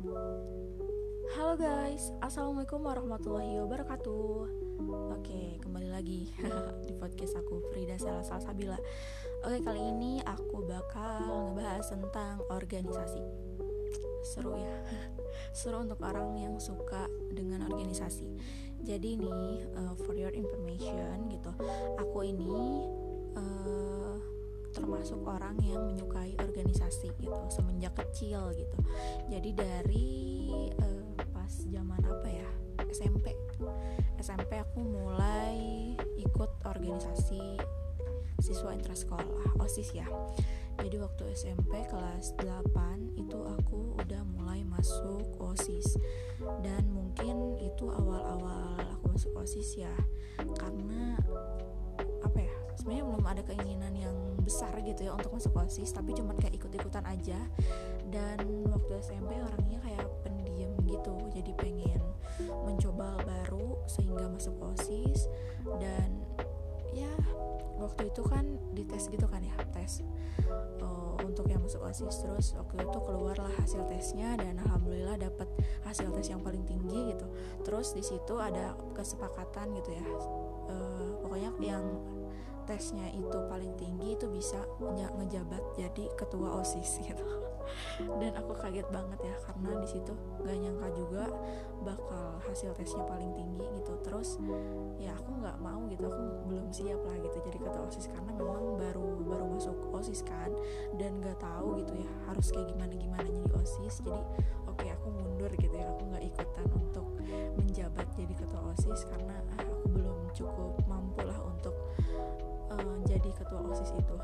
Halo guys, Assalamualaikum warahmatullahi wabarakatuh. Oke, kembali lagi di podcast aku Frida Sela Salsabila. Oke, kali ini aku bakal ngebahas tentang organisasi. Seru ya. Seru untuk orang yang suka dengan organisasi. Jadi nih, uh, for your information gitu Aku ini uh, termasuk orang yang menyukai organisasi gitu semenjak kecil gitu. Jadi dari uh, pas zaman apa ya SMP SMP aku mulai ikut organisasi siswa intrasekolah OSIS ya. Jadi waktu SMP kelas 8 itu aku udah mulai masuk OSIS. Dan mungkin itu awal-awal aku masuk OSIS ya karena sebenarnya belum ada keinginan yang besar gitu ya untuk masuk osis tapi cuman kayak ikut-ikutan aja. Dan waktu SMP orangnya kayak pendiam gitu jadi pengen mencoba baru sehingga masuk osis. Dan ya waktu itu kan dites gitu kan ya tes uh, untuk yang masuk osis. Terus waktu itu keluarlah hasil tesnya dan alhamdulillah dapat hasil tes yang paling tinggi gitu. Terus di situ ada kesepakatan gitu ya uh, pokoknya yang tesnya itu paling tinggi itu bisa ngejabat jadi ketua osis gitu. Dan aku kaget banget ya karena di situ gak nyangka juga bakal hasil tesnya paling tinggi gitu. Terus ya aku nggak mau gitu aku belum siap lah gitu jadi ketua osis karena memang baru baru masuk osis kan dan gak tahu gitu ya harus kayak gimana gimana jadi osis. Jadi oke okay, aku mundur gitu ya aku nggak ikutan untuk menjabat jadi ketua osis karena ah, aku belum cukup mampu lah untuk uh, jadi ketua osis itu.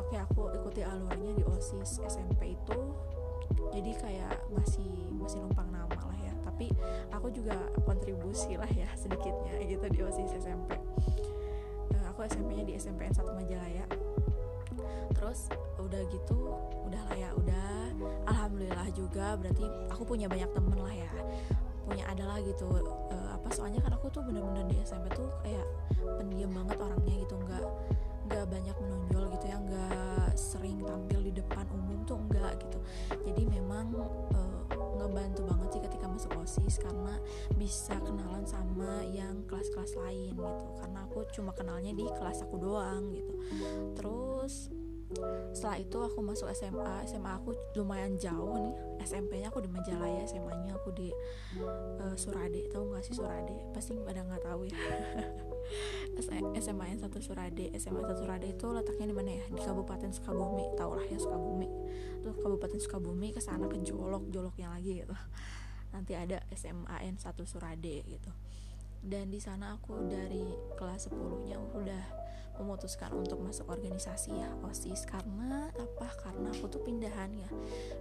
Oke aku ikuti alurnya di osis SMP itu jadi kayak masih masih numpang nama lah ya. Tapi aku juga kontribusi lah ya sedikitnya gitu di osis SMP uh, eh, aku SMP-nya di SMPN 1 Majalaya terus udah gitu udah lah ya udah. Alhamdulillah juga berarti aku punya banyak temen lah ya. Punya adalah gitu. Uh, apa soalnya kan aku tuh bener-bener di SMP tuh kayak pendiam banget orangnya gitu. Nggak nggak banyak menonjol gitu ya. Nggak sering tampil di depan umum tuh enggak gitu. Jadi memang uh, ngebantu banget sih ketika masuk osis karena bisa kenalan sama yang kelas-kelas lain gitu. Karena aku cuma kenalnya di kelas aku doang gitu. Terus setelah itu aku masuk SMA SMA aku lumayan jauh nih. SMP-nya aku di Majalaya SMA-nya aku di uh, Surade. Tahu nggak sih Surade? Pasti pada nggak tahu ya. SMA yang satu Surade. SMA satu Surade itu letaknya di mana ya? Di Kabupaten Sukabumi. Tau lah ya Sukabumi. Tuh Kabupaten Sukabumi ke sana ke Jolok. Joloknya lagi gitu. Nanti ada SMA n satu Surade gitu. Dan di sana aku dari kelas 10 nya udah memutuskan untuk masuk organisasi ya osis. Karena apa? Karena aku tuh pindahan ya.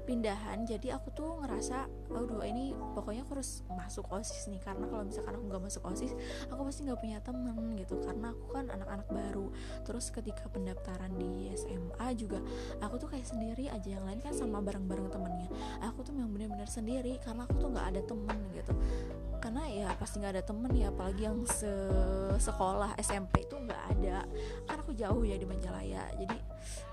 Pindahan jadi aku tuh ngerasa aduh ini pokoknya aku harus masuk osis nih. Karena kalau misalkan aku nggak masuk osis aku pasti nggak punya temen gitu. Karena aku kan anak-anak baru. Terus ketika pendaftaran di SMA juga aku tuh kayak sendiri aja. Yang lain kan sama bareng-bareng temennya. Aku tuh memang benar-benar sendiri karena aku tuh nggak ada temen gitu. Karena ya pasti nggak ada temen ya apalagi yang se sekolah SMP itu nggak ada kan aku jauh ya di Majalaya jadi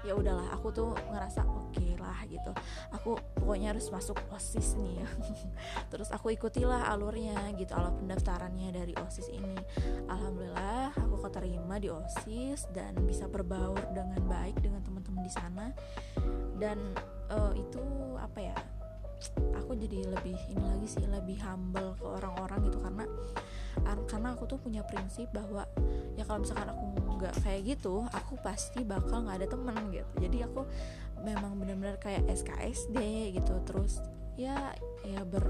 ya udahlah aku tuh ngerasa oke okay lah gitu. Aku pokoknya harus masuk osis nih terus aku ikutilah alurnya gitu alur pendaftarannya dari osis ini. Alhamdulillah aku keterima di osis dan bisa berbaur dengan baik dengan teman-teman di sana. Dan uh, itu apa ya aku jadi lebih ini lagi sih lebih humble ke orang-orang gitu. Karena karena aku tuh punya prinsip bahwa ya kalau misalkan aku nggak kayak gitu aku pasti bakal nggak ada temen gitu. Jadi aku memang benar-benar kayak SKSD gitu. Terus ya ya ber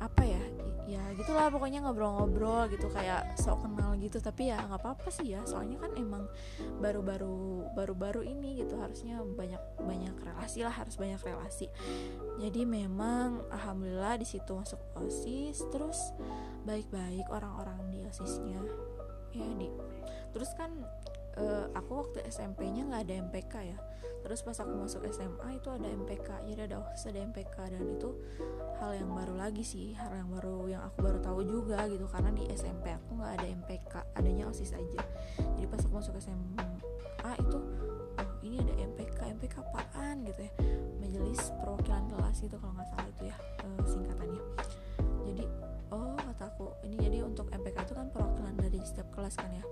apa ya ya gitulah pokoknya ngobrol-ngobrol gitu kayak sok kenal gitu. Tapi ya nggak apa-apa sih ya soalnya kan emang baru-baru baru-baru ini gitu harusnya banyak banyak relasi lah harus banyak relasi. Jadi memang alhamdulillah di situ masuk osis terus baik-baik orang-orang di osisnya. Ya di terus kan uh, aku waktu SMP-nya nggak ada MPK ya. Terus pas aku masuk SMA itu ada MPK jadi ada osis ada MPK dan itu hal yang baru lagi sih. Hal yang baru yang aku baru tahu juga gitu. Karena di SMP aku nggak ada MPK adanya osis aja. Jadi pas aku masuk SMA itu oh ini ada MPK MPK apaan? Gitu ya. Majelis perwakilan kelas gitu kalau nggak salah itu ya uh, singkatannya. Jadi oh kata aku. Ini jadi untuk MPK itu kan perwakilan dari setiap kelas kan ya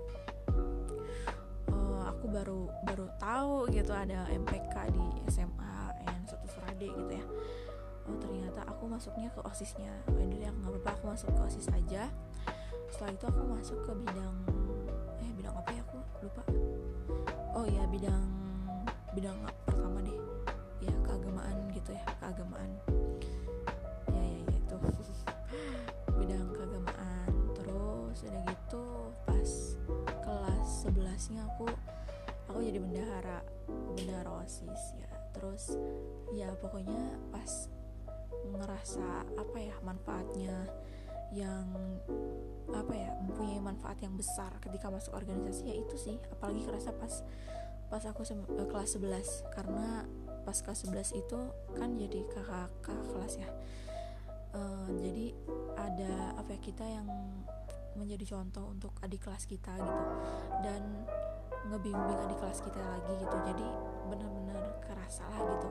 aku baru baru tahu gitu ada MPK di SMA yang satu Surade gitu ya. Oh ternyata aku masuknya ke osisnya. Oh, ya nggak apa-apa aku masuk ke osis aja. Setelah itu aku masuk ke bidang eh bidang apa ya aku? Lupa. Oh ya bidang bidang pertama deh. Ya keagamaan gitu ya keagamaan. Ya ya ya itu. Bidang keagamaan. Terus udah gitu pas kelas 11 nya aku aku jadi bendahara bendahara osis ya. Terus ya pokoknya pas ngerasa apa ya manfaatnya yang apa ya mempunyai manfaat yang besar ketika masuk organisasi ya itu sih. Apalagi kerasa pas pas aku uh, kelas 11 karena pas kelas 11 itu kan jadi kakak kakak kelas ya. Uh, jadi ada apa ya kita yang menjadi contoh untuk adik kelas kita gitu. Dan ngebimbing adik kelas kita lagi gitu. Jadi benar-benar kerasa lah gitu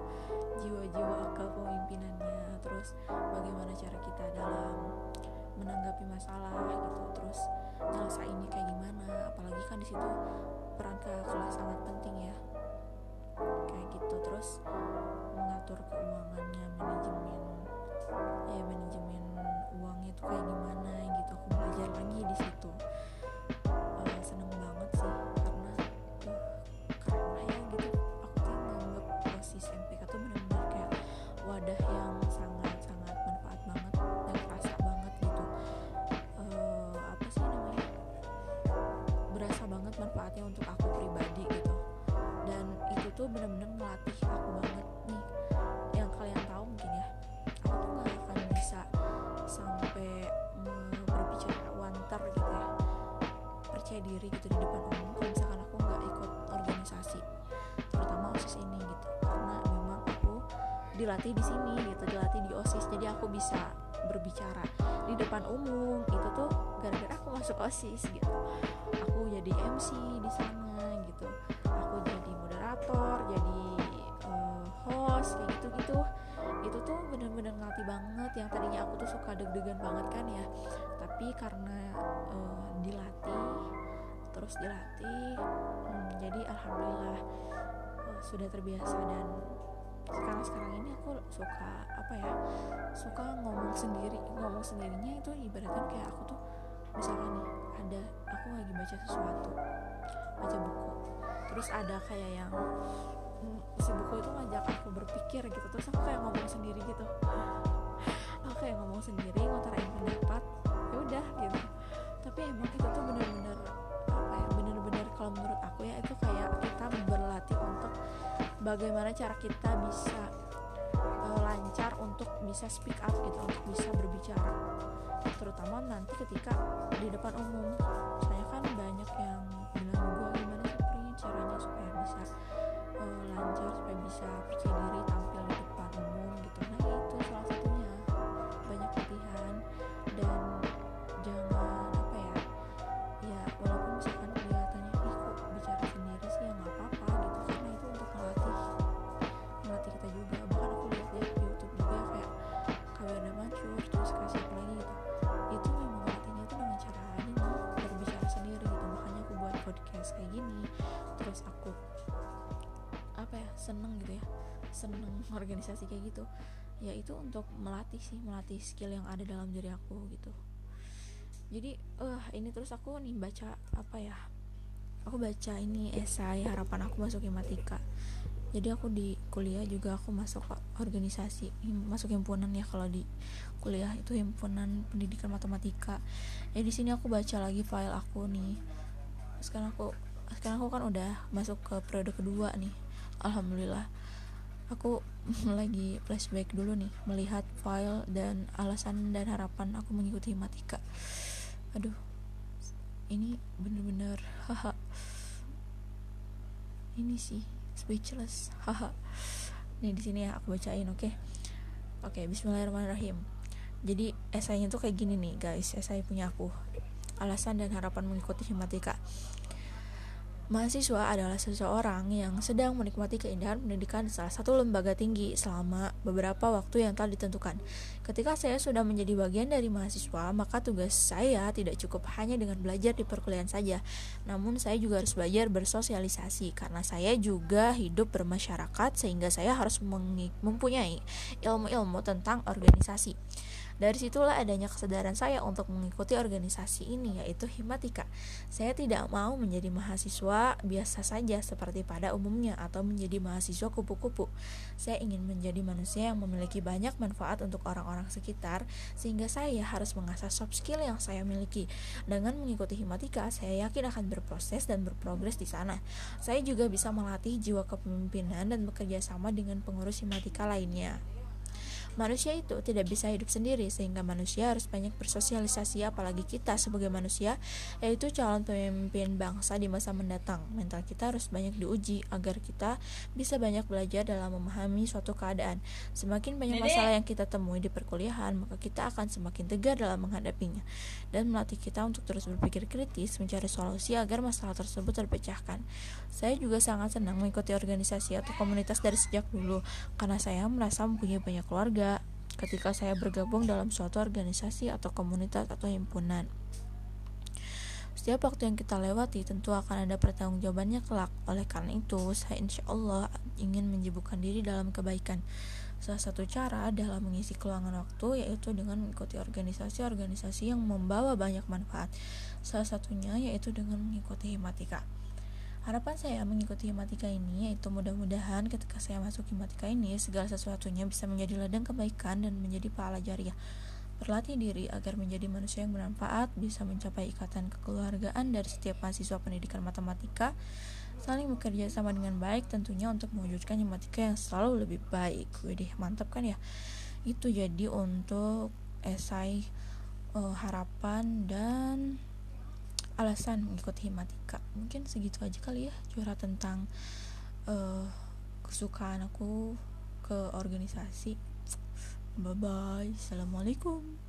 jiwa-jiwa kepemimpinannya terus bagaimana cara kita dalam menanggapi masalah gitu. Terus nyelesainnya kayak gimana. Apalagi kan di situ peran kakak kelas sangat penting ya. Kayak gitu. Terus mengatur keuangannya manajemen ya manajemen uangnya itu kayak gimana gitu benar-benar melatih aku banget nih. Yang kalian tahu mungkin ya aku tuh nggak akan bisa sampai berbicara wanter gitu ya. Percaya diri gitu di depan umum kalau misalkan aku nggak ikut organisasi terutama osis ini gitu. Karena memang aku dilatih di sini gitu dilatih di osis. Jadi aku bisa berbicara di depan umum. Itu tuh gara-gara aku masuk osis gitu. Aku jadi MC di sana gitu. Aku jadi moderator jadi uh, host kayak gitu-gitu. Itu tuh bener-bener ngelatih banget. Yang tadinya aku tuh suka deg-degan banget kan ya. Tapi karena uh, dilatih terus dilatih hmm, jadi alhamdulillah uh, sudah terbiasa. Dan sekarang sekarang ini aku suka apa ya suka ngomong sendiri. Ngomong sendirinya itu ibaratkan kayak aku tuh misalkan nih ada aku lagi baca sesuatu baca buku terus ada kayak yang mm, si buku itu ngajak aku berpikir gitu. Terus aku kayak ngomong sendiri gitu. Aku kayak ngomong sendiri ngutarain pendapat ya udah gitu. Tapi emang itu tuh bener-bener apa ya bener-bener kalau menurut aku ya itu kayak kita berlatih untuk bagaimana cara kita bisa uh, lancar untuk bisa speak up gitu untuk bisa berbicara. Terutama nanti ketika di depan umum. Saya kan gini. Terus aku apa ya seneng gitu ya. Seneng organisasi kayak gitu. Ya itu untuk melatih sih melatih skill yang ada dalam diri aku gitu. Jadi eh uh, ini terus aku nih baca apa ya aku baca ini esai harapan aku masuk hematika jadi aku di kuliah juga aku masuk organisasi masuk himpunan ya kalau di kuliah itu himpunan pendidikan matematika. Ya di sini aku baca lagi file aku nih. Sekarang aku sekarang aku kan udah masuk ke periode kedua nih alhamdulillah. Aku lagi flashback dulu nih melihat file dan alasan dan harapan aku mengikuti matematika aduh ini bener-bener haha. Ini sih speechless haha. Nih di sini ya aku bacain oke? Okay? oke okay, Bismillahirrahmanirrahim. Jadi esainya tuh kayak gini nih guys. Esai punya aku. Alasan dan harapan mengikuti himatika Mahasiswa adalah seseorang yang sedang menikmati keindahan pendidikan di salah satu lembaga tinggi selama beberapa waktu yang telah ditentukan. Ketika saya sudah menjadi bagian dari mahasiswa, maka tugas saya tidak cukup hanya dengan belajar di perkuliahan saja, namun saya juga harus belajar bersosialisasi karena saya juga hidup bermasyarakat sehingga saya harus mempunyai ilmu-ilmu tentang organisasi. Dari situlah adanya kesadaran saya untuk mengikuti organisasi ini yaitu Himatika. Saya tidak mau menjadi mahasiswa biasa saja seperti pada umumnya atau menjadi mahasiswa kupu-kupu. Saya ingin menjadi manusia yang memiliki banyak manfaat untuk orang-orang sekitar sehingga saya harus mengasah soft skill yang saya miliki. Dengan mengikuti Himatika, saya yakin akan berproses dan berprogres di sana. Saya juga bisa melatih jiwa kepemimpinan dan bekerja sama dengan pengurus Himatika lainnya. Manusia itu tidak bisa hidup sendiri sehingga manusia harus banyak bersosialisasi apalagi kita sebagai manusia yaitu calon pemimpin bangsa di masa mendatang. Mental kita harus banyak diuji agar kita bisa banyak belajar dalam memahami suatu keadaan. Semakin banyak masalah yang kita temui di perkuliahan, maka kita akan semakin tegar dalam menghadapinya dan melatih kita untuk terus berpikir kritis mencari solusi agar masalah tersebut terpecahkan. Saya juga sangat senang mengikuti organisasi atau komunitas dari sejak dulu karena saya merasa mempunyai banyak keluarga ketika saya bergabung dalam suatu organisasi atau komunitas atau himpunan. Setiap waktu yang kita lewati tentu akan ada pertanggungjawabannya kelak. Oleh karena itu, saya insya Allah ingin menyibukkan diri dalam kebaikan. Salah satu cara dalam mengisi keluangan waktu yaitu dengan mengikuti organisasi-organisasi yang membawa banyak manfaat. Salah satunya yaitu dengan mengikuti himatika. Harapan saya mengikuti himatika ini yaitu mudah-mudahan ketika saya masuk himatika ini segala sesuatunya bisa menjadi ladang kebaikan dan menjadi pahala jariah. Berlatih diri agar menjadi manusia yang bermanfaat, bisa mencapai ikatan kekeluargaan dari setiap mahasiswa pendidikan matematika, saling bekerja sama dengan baik tentunya untuk mewujudkan himatika yang selalu lebih baik. Widih, mantap kan ya? Itu jadi untuk esai uh, harapan dan alasan mengikuti himatika. Mungkin segitu aja kali ya curhat tentang uh, kesukaan aku ke organisasi. Bye bye assalamualaikum